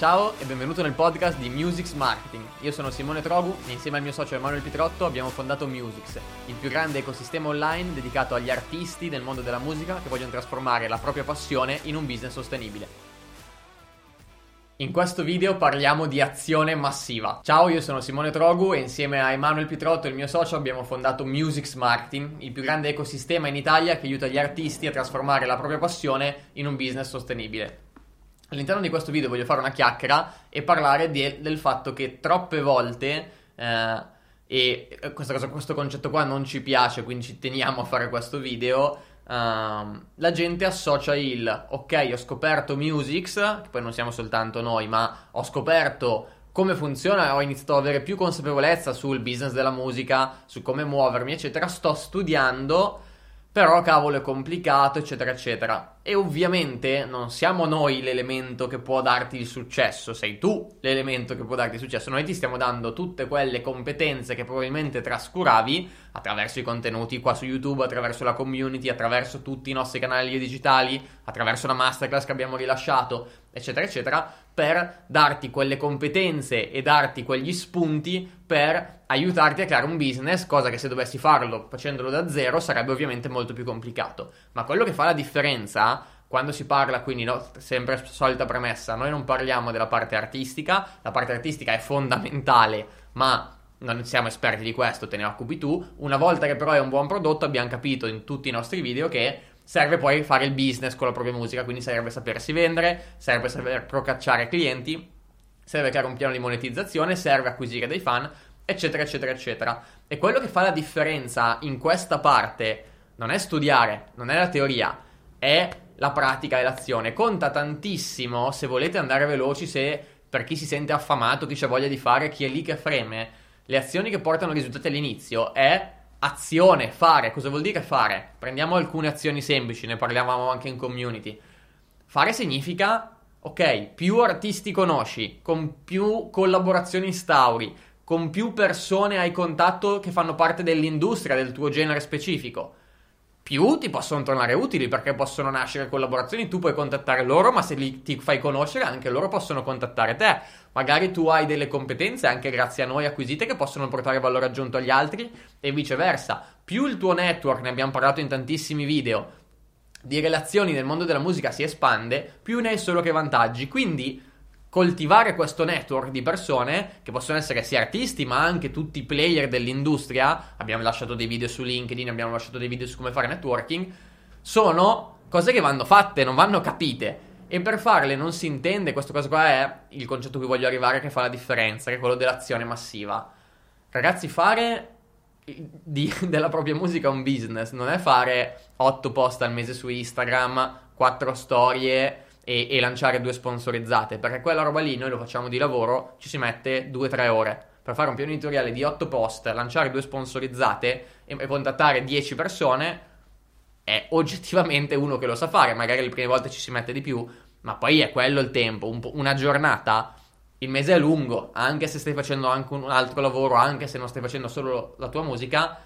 Ciao e benvenuto nel podcast di Musics Marketing. Io sono Simone Trogu e insieme al mio socio Emanuele Pitrotto abbiamo fondato Musics, il più grande ecosistema online dedicato agli artisti del mondo della musica che vogliono trasformare la propria passione in un business sostenibile. In questo video parliamo di azione massiva. Ciao, io sono Simone Trogu e insieme a Emanuele Pitrotto, il mio socio, abbiamo fondato Musics Marketing, il più grande ecosistema in Italia che aiuta gli artisti a trasformare la propria passione in un business sostenibile. All'interno di questo video voglio fare una chiacchiera e parlare di, del fatto che troppe volte, eh, e cosa, questo concetto qua non ci piace, quindi ci teniamo a fare questo video, uh, la gente associa il ok, ho scoperto Musics, che poi non siamo soltanto noi, ma ho scoperto come funziona, ho iniziato ad avere più consapevolezza sul business della musica, su come muovermi, eccetera, sto studiando però cavolo è complicato, eccetera, eccetera. E ovviamente non siamo noi l'elemento che può darti il successo, sei tu l'elemento che può darti il successo. Noi ti stiamo dando tutte quelle competenze che probabilmente trascuravi attraverso i contenuti qua su YouTube, attraverso la community, attraverso tutti i nostri canali digitali, attraverso la masterclass che abbiamo rilasciato, eccetera, eccetera, per darti quelle competenze e darti quegli spunti per aiutarti a creare un business, cosa che se dovessi farlo facendolo da zero sarebbe ovviamente molto più complicato. Ma quello che fa la differenza quando si parla, quindi no, sempre solita premessa, noi non parliamo della parte artistica, la parte artistica è fondamentale, ma non siamo esperti di questo, te ne occupi tu. Una volta che però è un buon prodotto, abbiamo capito in tutti i nostri video che serve poi fare il business con la propria musica, quindi serve sapersi vendere, serve saper procacciare clienti, serve creare un piano di monetizzazione, serve acquisire dei fan, eccetera, eccetera, eccetera. E quello che fa la differenza in questa parte non è studiare, non è la teoria, è la pratica e l'azione. Conta tantissimo se volete andare veloci, se per chi si sente affamato, chi ha voglia di fare, chi è lì che freme, le azioni che portano risultati all'inizio è azione, fare. Cosa vuol dire fare? Prendiamo alcune azioni semplici, ne parlavamo anche in community. Fare significa, ok, più artisti conosci, con più collaborazioni instauri, con più persone hai contatto che fanno parte dell'industria del tuo genere specifico, più ti possono tornare utili perché possono nascere collaborazioni, tu puoi contattare loro, ma se li, ti fai conoscere anche loro possono contattare te. Magari tu hai delle competenze anche grazie a noi acquisite che possono portare valore aggiunto agli altri e viceversa. Più il tuo network, ne abbiamo parlato in tantissimi video, di relazioni nel mondo della musica si espande, più ne hai solo che vantaggi. Quindi coltivare questo network di persone che possono essere sia artisti ma anche tutti i player dell'industria, abbiamo lasciato dei video su LinkedIn, abbiamo lasciato dei video su come fare networking, sono cose che vanno fatte, non vanno capite. E per farle non si intende, questa cosa qua è il concetto a cui voglio arrivare che fa la differenza, che è quello dell'azione massiva. Ragazzi, fare di, della propria musica un business non è fare 8 post al mese su Instagram, 4 storie e, e, lanciare due sponsorizzate, perché quella roba lì noi lo facciamo di lavoro, ci si mette 2-3 ore. Per fare un piano editoriale di 8 post, lanciare due sponsorizzate e, e contattare 10 persone è oggettivamente uno che lo sa fare, magari le prime volte ci si mette di più, ma poi è quello il tempo, un una giornata, il mese è lungo, anche se stai facendo anche un altro lavoro, anche se non stai facendo solo la tua musica,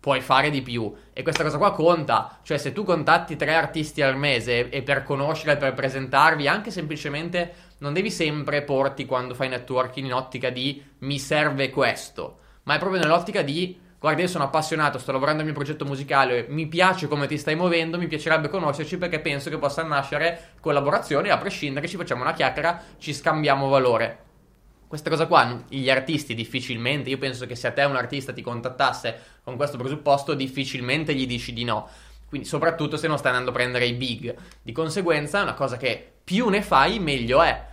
puoi fare di più. E questa cosa qua conta. Cioè, se tu contatti tre artisti al mese e per conoscere, per presentarvi, anche semplicemente non devi sempre porti quando fai networking in ottica di mi serve questo, ma è proprio nell'ottica di guarda, io sono appassionato, sto lavorando al mio progetto musicale, mi piace come ti stai muovendo, mi piacerebbe conoscerci perché penso che possa nascere collaborazioni, a prescindere ci facciamo una chiacchiera, ci scambiamo valore questa cosa qua gli artisti difficilmente, io penso che se a te un artista ti contattasse con questo presupposto, difficilmente gli dici di no. Quindi soprattutto se non stai andando a prendere i big. Di conseguenza è una cosa che più ne fai, meglio è.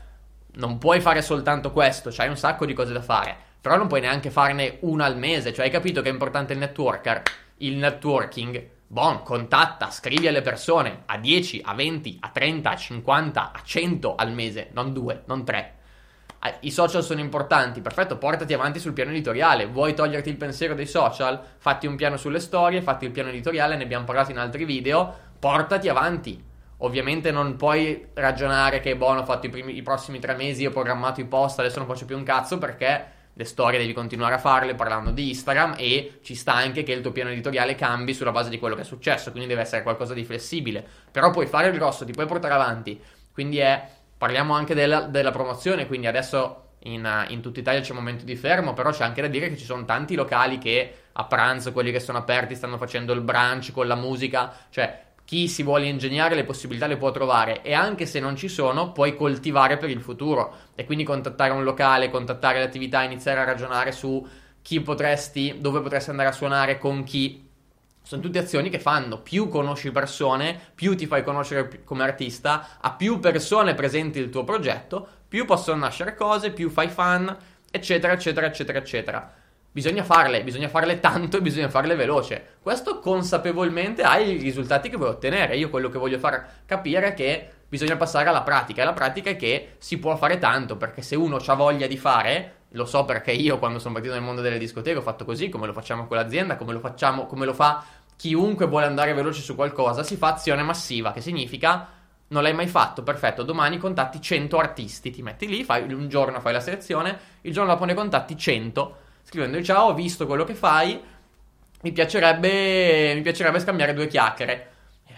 Non puoi fare soltanto questo, c'hai un sacco di cose da fare. Però non puoi neanche farne una al mese, cioè hai capito che è importante il networker, il networking. Bon, contatta, scrivi alle persone a 10, a 20, a 30, a 50, a 100 al mese, non due, non tre Ah, i social sono importanti, perfetto, portati avanti sul piano editoriale. Vuoi toglierti il pensiero dei social? Fatti un piano sulle storie, fatti il piano editoriale, ne abbiamo parlato in altri video, portati avanti. Ovviamente non puoi ragionare che, boh, ho fatto i, primi, i prossimi tre mesi, ho programmato i post, adesso non faccio più un cazzo perché le storie devi continuare a farle parlando di Instagram e ci sta anche che il tuo piano editoriale cambi sulla base di quello che è successo, quindi deve essere qualcosa di flessibile. Però puoi fare il grosso, ti puoi portare avanti. Quindi è Parliamo anche della, della promozione, quindi adesso in, in tutta Italia c'è un momento di fermo, però c'è anche da dire che ci sono tanti locali che a pranzo, quelli che sono aperti, stanno facendo il brunch con la musica, cioè chi si vuole ingegnare le possibilità le può trovare e anche se non ci sono puoi coltivare per il futuro e quindi contattare un locale, contattare le attività, iniziare a ragionare su chi potresti, dove potresti andare a suonare, con chi. Sono tutte azioni che fanno, più conosci persone, più ti fai conoscere come artista, a più persone presenti il tuo progetto, più possono nascere cose, più fai fan, eccetera, eccetera, eccetera, eccetera. Bisogna farle, bisogna farle tanto e bisogna farle veloce. Questo consapevolmente hai i risultati che vuoi ottenere. Io quello che voglio far capire è che bisogna passare alla pratica e la pratica è che si può fare tanto perché se uno ha voglia di fare, lo so perché io quando sono partito nel mondo delle discoteche ho fatto così, come lo facciamo con l'azienda, come lo facciamo, come lo fa chiunque vuole andare veloce su qualcosa, si fa azione massiva, che significa non l'hai mai fatto, perfetto, domani contatti 100 artisti, ti metti lì, fai, un giorno fai la selezione, il giorno dopo ne contatti 100 scrivendo ciao, ho visto quello che fai, mi piacerebbe, mi piacerebbe scambiare due chiacchiere.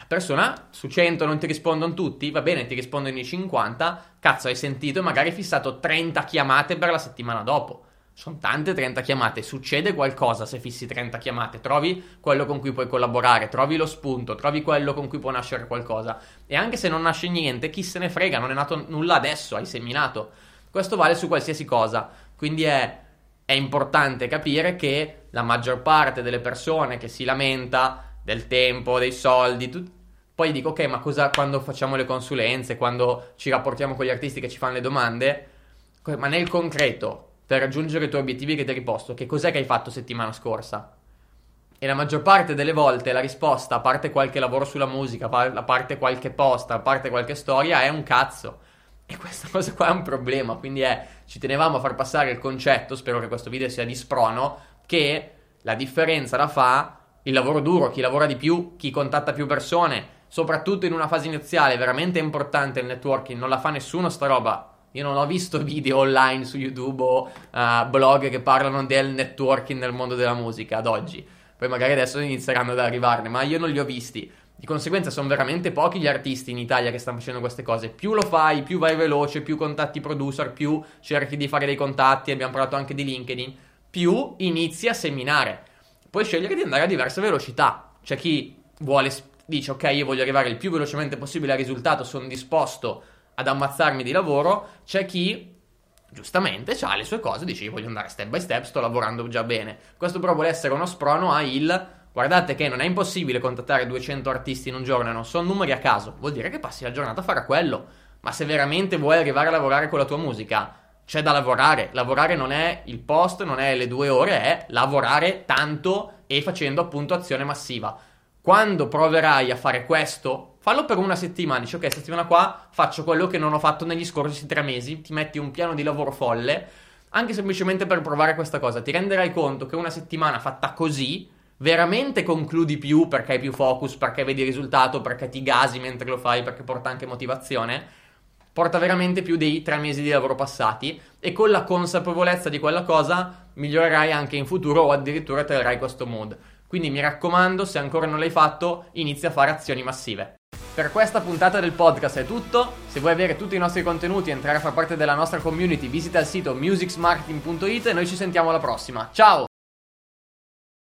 Persona su 100 non ti rispondono tutti, va bene, ti rispondono i 50, cazzo hai sentito e magari hai fissato 30 chiamate per la settimana dopo. Sono tante 30 chiamate, succede qualcosa se fissi 30 chiamate, trovi quello con cui puoi collaborare, trovi lo spunto, trovi quello con cui può nascere qualcosa. E anche se non nasce niente, chi se ne frega, non è nato nulla adesso, hai seminato. Questo vale su qualsiasi cosa. Quindi è è importante capire che la maggior parte delle persone che si lamenta del tempo, dei soldi, tu... poi dico ok, ma cosa quando facciamo le consulenze, quando ci rapportiamo con gli artisti che ci fanno le domande, ma nel concreto, per raggiungere i tuoi obiettivi che ti hai riposto, che cos'è che hai fatto settimana scorsa? E la maggior parte delle volte la risposta, a parte qualche lavoro sulla musica, a parte qualche post, a parte qualche storia, è un cazzo. E questa cosa qua è un problema, quindi è, ci tenevamo a far passare il concetto, spero che questo video sia di sprono, che la differenza la fa il lavoro duro, chi lavora di più, chi contatta più persone, soprattutto in una fase iniziale veramente importante il networking, non la fa nessuno sta roba. Io non ho visto video online su YouTube o uh, blog che parlano del networking nel mondo della musica ad oggi. Poi magari adesso inizieranno ad arrivarne, ma io non li ho visti. Di conseguenza sono veramente pochi gli artisti in Italia che stanno facendo queste cose. Più lo fai, più vai veloce, più contatti producer, più cerchi di fare dei contatti, abbiamo parlato anche di LinkedIn, più inizi a seminare. Puoi scegliere di andare a diverse velocità. C'è chi vuole, dice ok, io voglio arrivare il più velocemente possibile al risultato, sono disposto ad ammazzarmi di lavoro. C'è chi giustamente ha le sue cose, dice io voglio andare step by step, sto lavorando già bene. Questo però vuole essere uno sprono a il Guardate che non è impossibile contattare 200 artisti in un giorno non sono numeri a caso, vuol dire che passi la giornata a fare quello. Ma se veramente vuoi arrivare a lavorare con la tua musica, c'è da lavorare. Lavorare non è il post, non è le due ore, è lavorare tanto e facendo appunto azione massiva. Quando proverai a fare questo, fallo per una settimana. Dici, ok, settimana qua faccio quello che non ho fatto negli scorsi tre mesi. Ti metti un piano di lavoro folle, anche semplicemente per provare questa cosa. Ti renderai conto che una settimana fatta così veramente concludi più perché hai più focus, perché vedi il risultato, perché ti gasi mentre lo fai, perché porta anche motivazione, porta veramente più dei tre mesi di lavoro passati e con la consapevolezza di quella cosa migliorerai anche in futuro o addirittura trarrai questo mood. Quindi mi raccomando, se ancora non l'hai fatto, inizia a fare azioni massive. Per questa puntata del podcast è tutto. Se vuoi avere tutti i nostri contenuti e entrare a far parte della nostra community, visita il sito musicsmarketing.it e noi ci sentiamo alla prossima. Ciao!